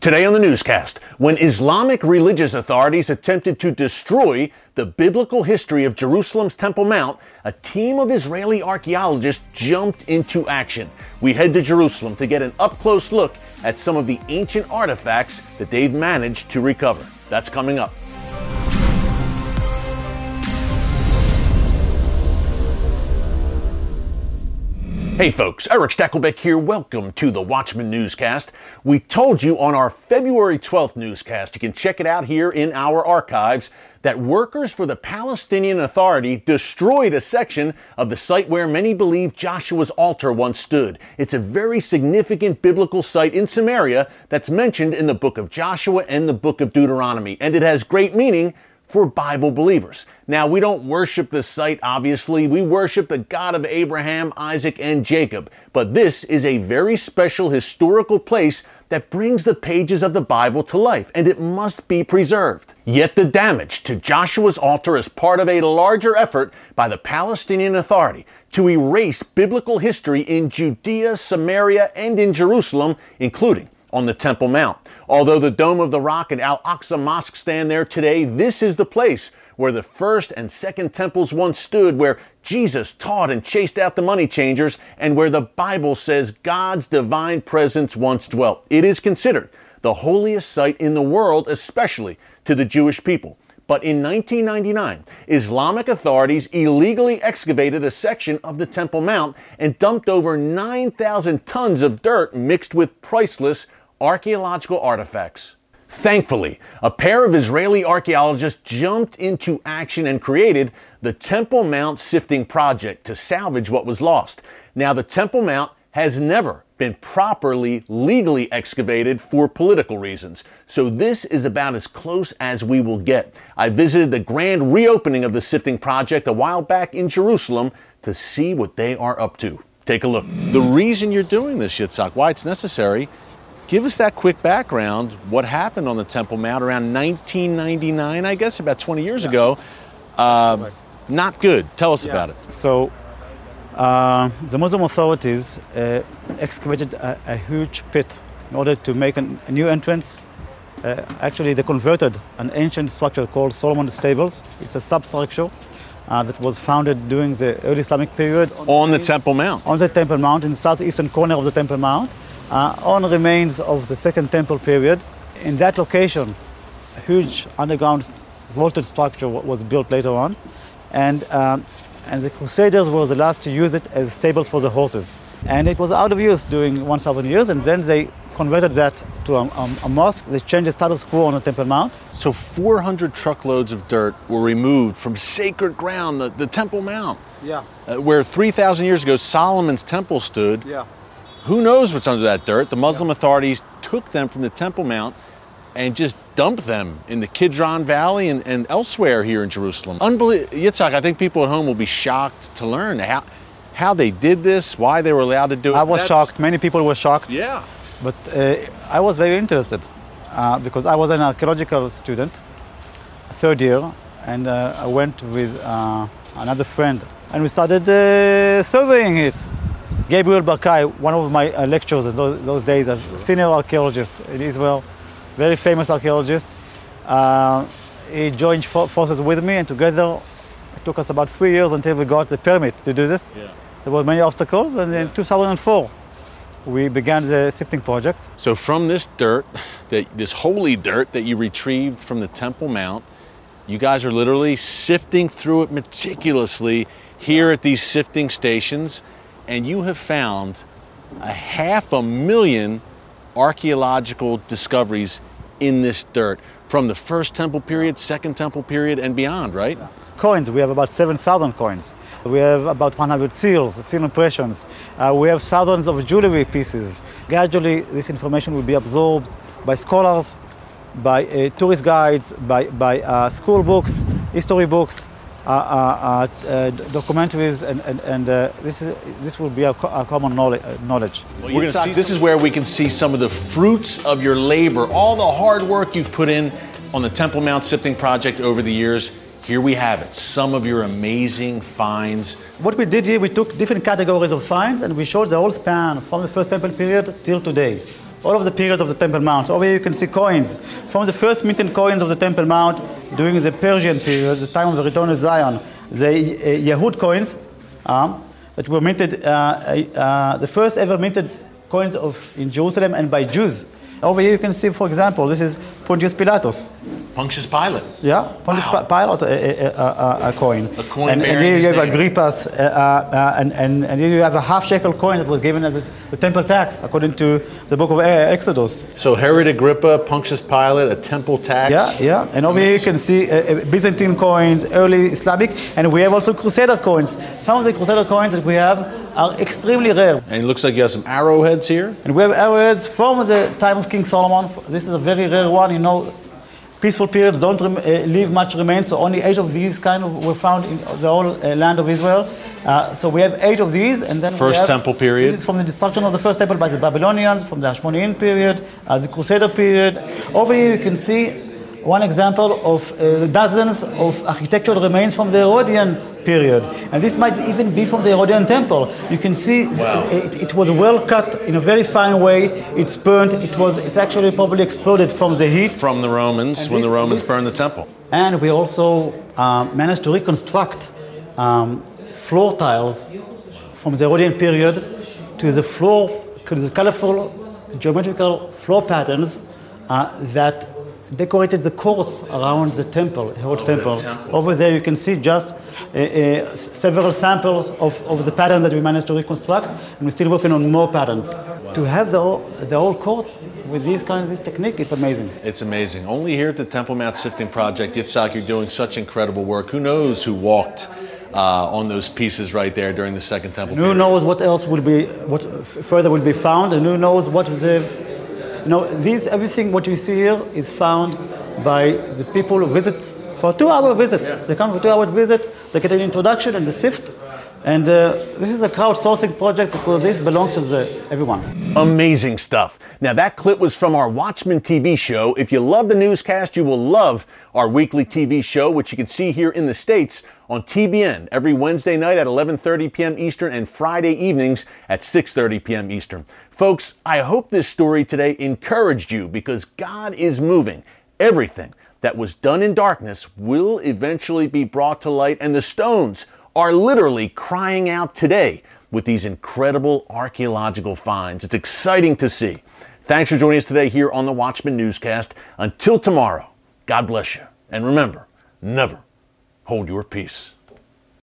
Today on the newscast, when Islamic religious authorities attempted to destroy the biblical history of Jerusalem's Temple Mount, a team of Israeli archaeologists jumped into action. We head to Jerusalem to get an up close look at some of the ancient artifacts that they've managed to recover. That's coming up. Hey folks, Erick Stakelbeck here. Welcome to the Watchman Newscast. We told you on our February 12th newscast, you can check it out here in our archives, that workers for the Palestinian Authority destroyed a section of the site where many believe Joshua's altar once stood. It's a very significant biblical site in Samaria that's mentioned in the book of Joshua and the book of Deuteronomy, and it has great meaning for Bible believers. Now, we don't worship the site, obviously. We worship the God of Abraham, Isaac, and Jacob. But this is a very special historical place that brings the pages of the Bible to life, and it must be preserved. Yet the damage to Joshua's altar is part of a larger effort by the Palestinian Authority to erase biblical history in Judea, Samaria, and in Jerusalem, including on the Temple Mount. Although the Dome of the Rock and Al Aqsa Mosque stand there today, this is the place where the first and second temples once stood, where Jesus taught and chased out the money changers, and where the Bible says God's divine presence once dwelt. It is considered the holiest site in the world, especially to the Jewish people. But in 1999, Islamic authorities illegally excavated a section of the Temple Mount and dumped over 9,000 tons of dirt mixed with priceless archaeological artifacts. Thankfully, a pair of Israeli archaeologists jumped into action and created the Temple Mount Sifting Project to salvage what was lost. Now, the Temple Mount has never been properly legally excavated for political reasons. So this is about as close as we will get. I visited the grand reopening of the Sifting Project a while back in Jerusalem to see what they are up to. Take a look. The reason you're doing this, Yitzhak, why it's necessary, Give us that quick background. What happened on the Temple Mount around 1999, I guess, about 20 years yeah. ago? Uh, not good. Tell us yeah. about it. So, uh, the Muslim authorities uh, excavated a, a, huge pit in order to make an, a new entrance. Uh, actually, they converted an ancient structure called Solomon's Stables. It's a substructure uh, that was founded during the early Islamic period. On, on the, the Temple Mount? On the Temple Mount, in the southeastern corner of the Temple Mount on remains of the Second Temple period. In that location, a huge underground vaulted structure was built later on, and, um, and the Crusaders were the last to use it as stables for the horses. And it was out of use during 1,000 years, and then they converted that to a, a, a, mosque. They changed the status quo on the Temple Mount. So 400 truckloads of dirt were removed from sacred ground, the, the Temple Mount. Yeah. Uh, where 3,000 years ago Solomon's temple stood. Yeah. Who knows what's under that dirt? The Muslim yeah. authorities took them from the Temple Mount and just dumped them in the Kidron Valley and, and elsewhere here in Jerusalem. Unbelievable. Yitzhak, I think people at home will be shocked to learn how, how they did this, why they were allowed to do it. I was That's... shocked. Many people were shocked. Yeah. But uh, I was very interested uh, because I was an archaeological student, third year, and uh, I went with uh, another friend and we started uh, surveying it. Gabriel Barkay, one of my uh, lecturers in those, those days, a sure. senior archaeologist in Israel, very famous archaeologist. Uh, he joined forces with me, and together it took us about three years until we got the permit to do this. Yeah. There were many obstacles, and in 2004, we began the sifting project. So from this dirt, that, this holy dirt that you retrieved from the Temple Mount, you guys are literally sifting through it meticulously here at these sifting stations and you have found a half a million archaeological discoveries in this dirt from the first temple period, second temple period, and beyond, right? Coins, we have about 7,000 coins. We have about 100 seals, seal impressions. Uh, we have thousands of jewelry pieces. Gradually, this information will be absorbed by scholars, by uh, tourist guides, by, by uh, school books, history books, uh, uh, uh, documentaries, and, and, and this, is, this will be a, a common knowledge. knowledge. Well, see, this is where we can see some of the fruits of your labor, all the hard work you've put in on the Temple Mount Sifting Project over the years. Here we have it, some of your amazing finds. What we did here, we took different categories of finds and we showed the whole span from the First Temple period till today. All of the periods of the Temple Mount. Over here you can see coins from the first minted coins of the Temple Mount during the Persian period, the time of the return of Zion. The uh, Yahud coins um, that were minted, uh, uh, the first ever minted coins of in Jerusalem and by Jews. Over here you can see, for example, this is Pontius Pilatus. Pontius Pilate. Yeah, Pontius Wow. Pilate, a, a, a, a coin. A coin and, and here you have name. Agrippa's, uh, uh, uh, and, and, and here you have a half shekel coin that was given as a, the temple tax, according to the book of uh, Exodus. So Herod Agrippa, Pontius Pilate, a temple tax. Yeah, yeah. And over here you can see uh, uh, Byzantine coins, early Islamic, and we have also Crusader coins. Some of the Crusader coins that we have are extremely rare. And it looks like you have some arrowheads here. And we have arrowheads from the time of King Solomon. This is a very rare one. You know, peaceful periods don't rem- uh, leave much remains, so only eight of these kind of were found in the whole uh, land of Israel. Uh, so we have eight of these, and then First temple period. This is from the destruction of the first temple by the Babylonians, from the Hashmonean period, uh, the Crusader period. Over here you can see one example of uh, dozens of architectural remains from the Herodian period. And this might even be from the Herodian temple. You can see Wow. it, it was well cut in a very fine way. It's burnt. It was. It's actually probably exploded from the heat. From the Romans, And when the Romans this- burned the temple. And we also um, managed to reconstruct um, floor tiles from the Herodian period to the floor, to the colorful geometrical floor patterns uh, that decorated the courts around the temple, Herod's temple. temple. Over there you can see just uh, uh, several samples of, of the pattern that we managed to reconstruct, and we're still working on more patterns. To have the whole, the whole court with these kinds, this technique is amazing. It's amazing. Only here at the Temple Mount Sifting Project, Yitzhak, you're doing such incredible work. Who knows who walked uh, on those pieces right there during the Second Temple Who period? knows what else will be, what f- further will be found, and who knows what the, you know, these everything what you see here is found by the people who visit for a two-hour visit. They come for two-hour visit. They get an introduction and the sift, and uh, this is a crowdsourcing project because this belongs to the, everyone. Amazing stuff. Now, that clip was from our Watchman TV show. If you love the newscast, you will love our weekly TV show, which you can see here in the States on TBN every Wednesday night at 11:30 p.m. Eastern and Friday evenings at 6:30 p.m. Eastern. Folks, I hope this story today encouraged you because God is moving. Everything that was done in darkness will eventually be brought to light, and the stones are literally crying out today with these incredible archaeological finds. It's exciting to see. Thanks for joining us today here on the Watchman Newscast. Until tomorrow, God bless you. And remember, never hold your peace.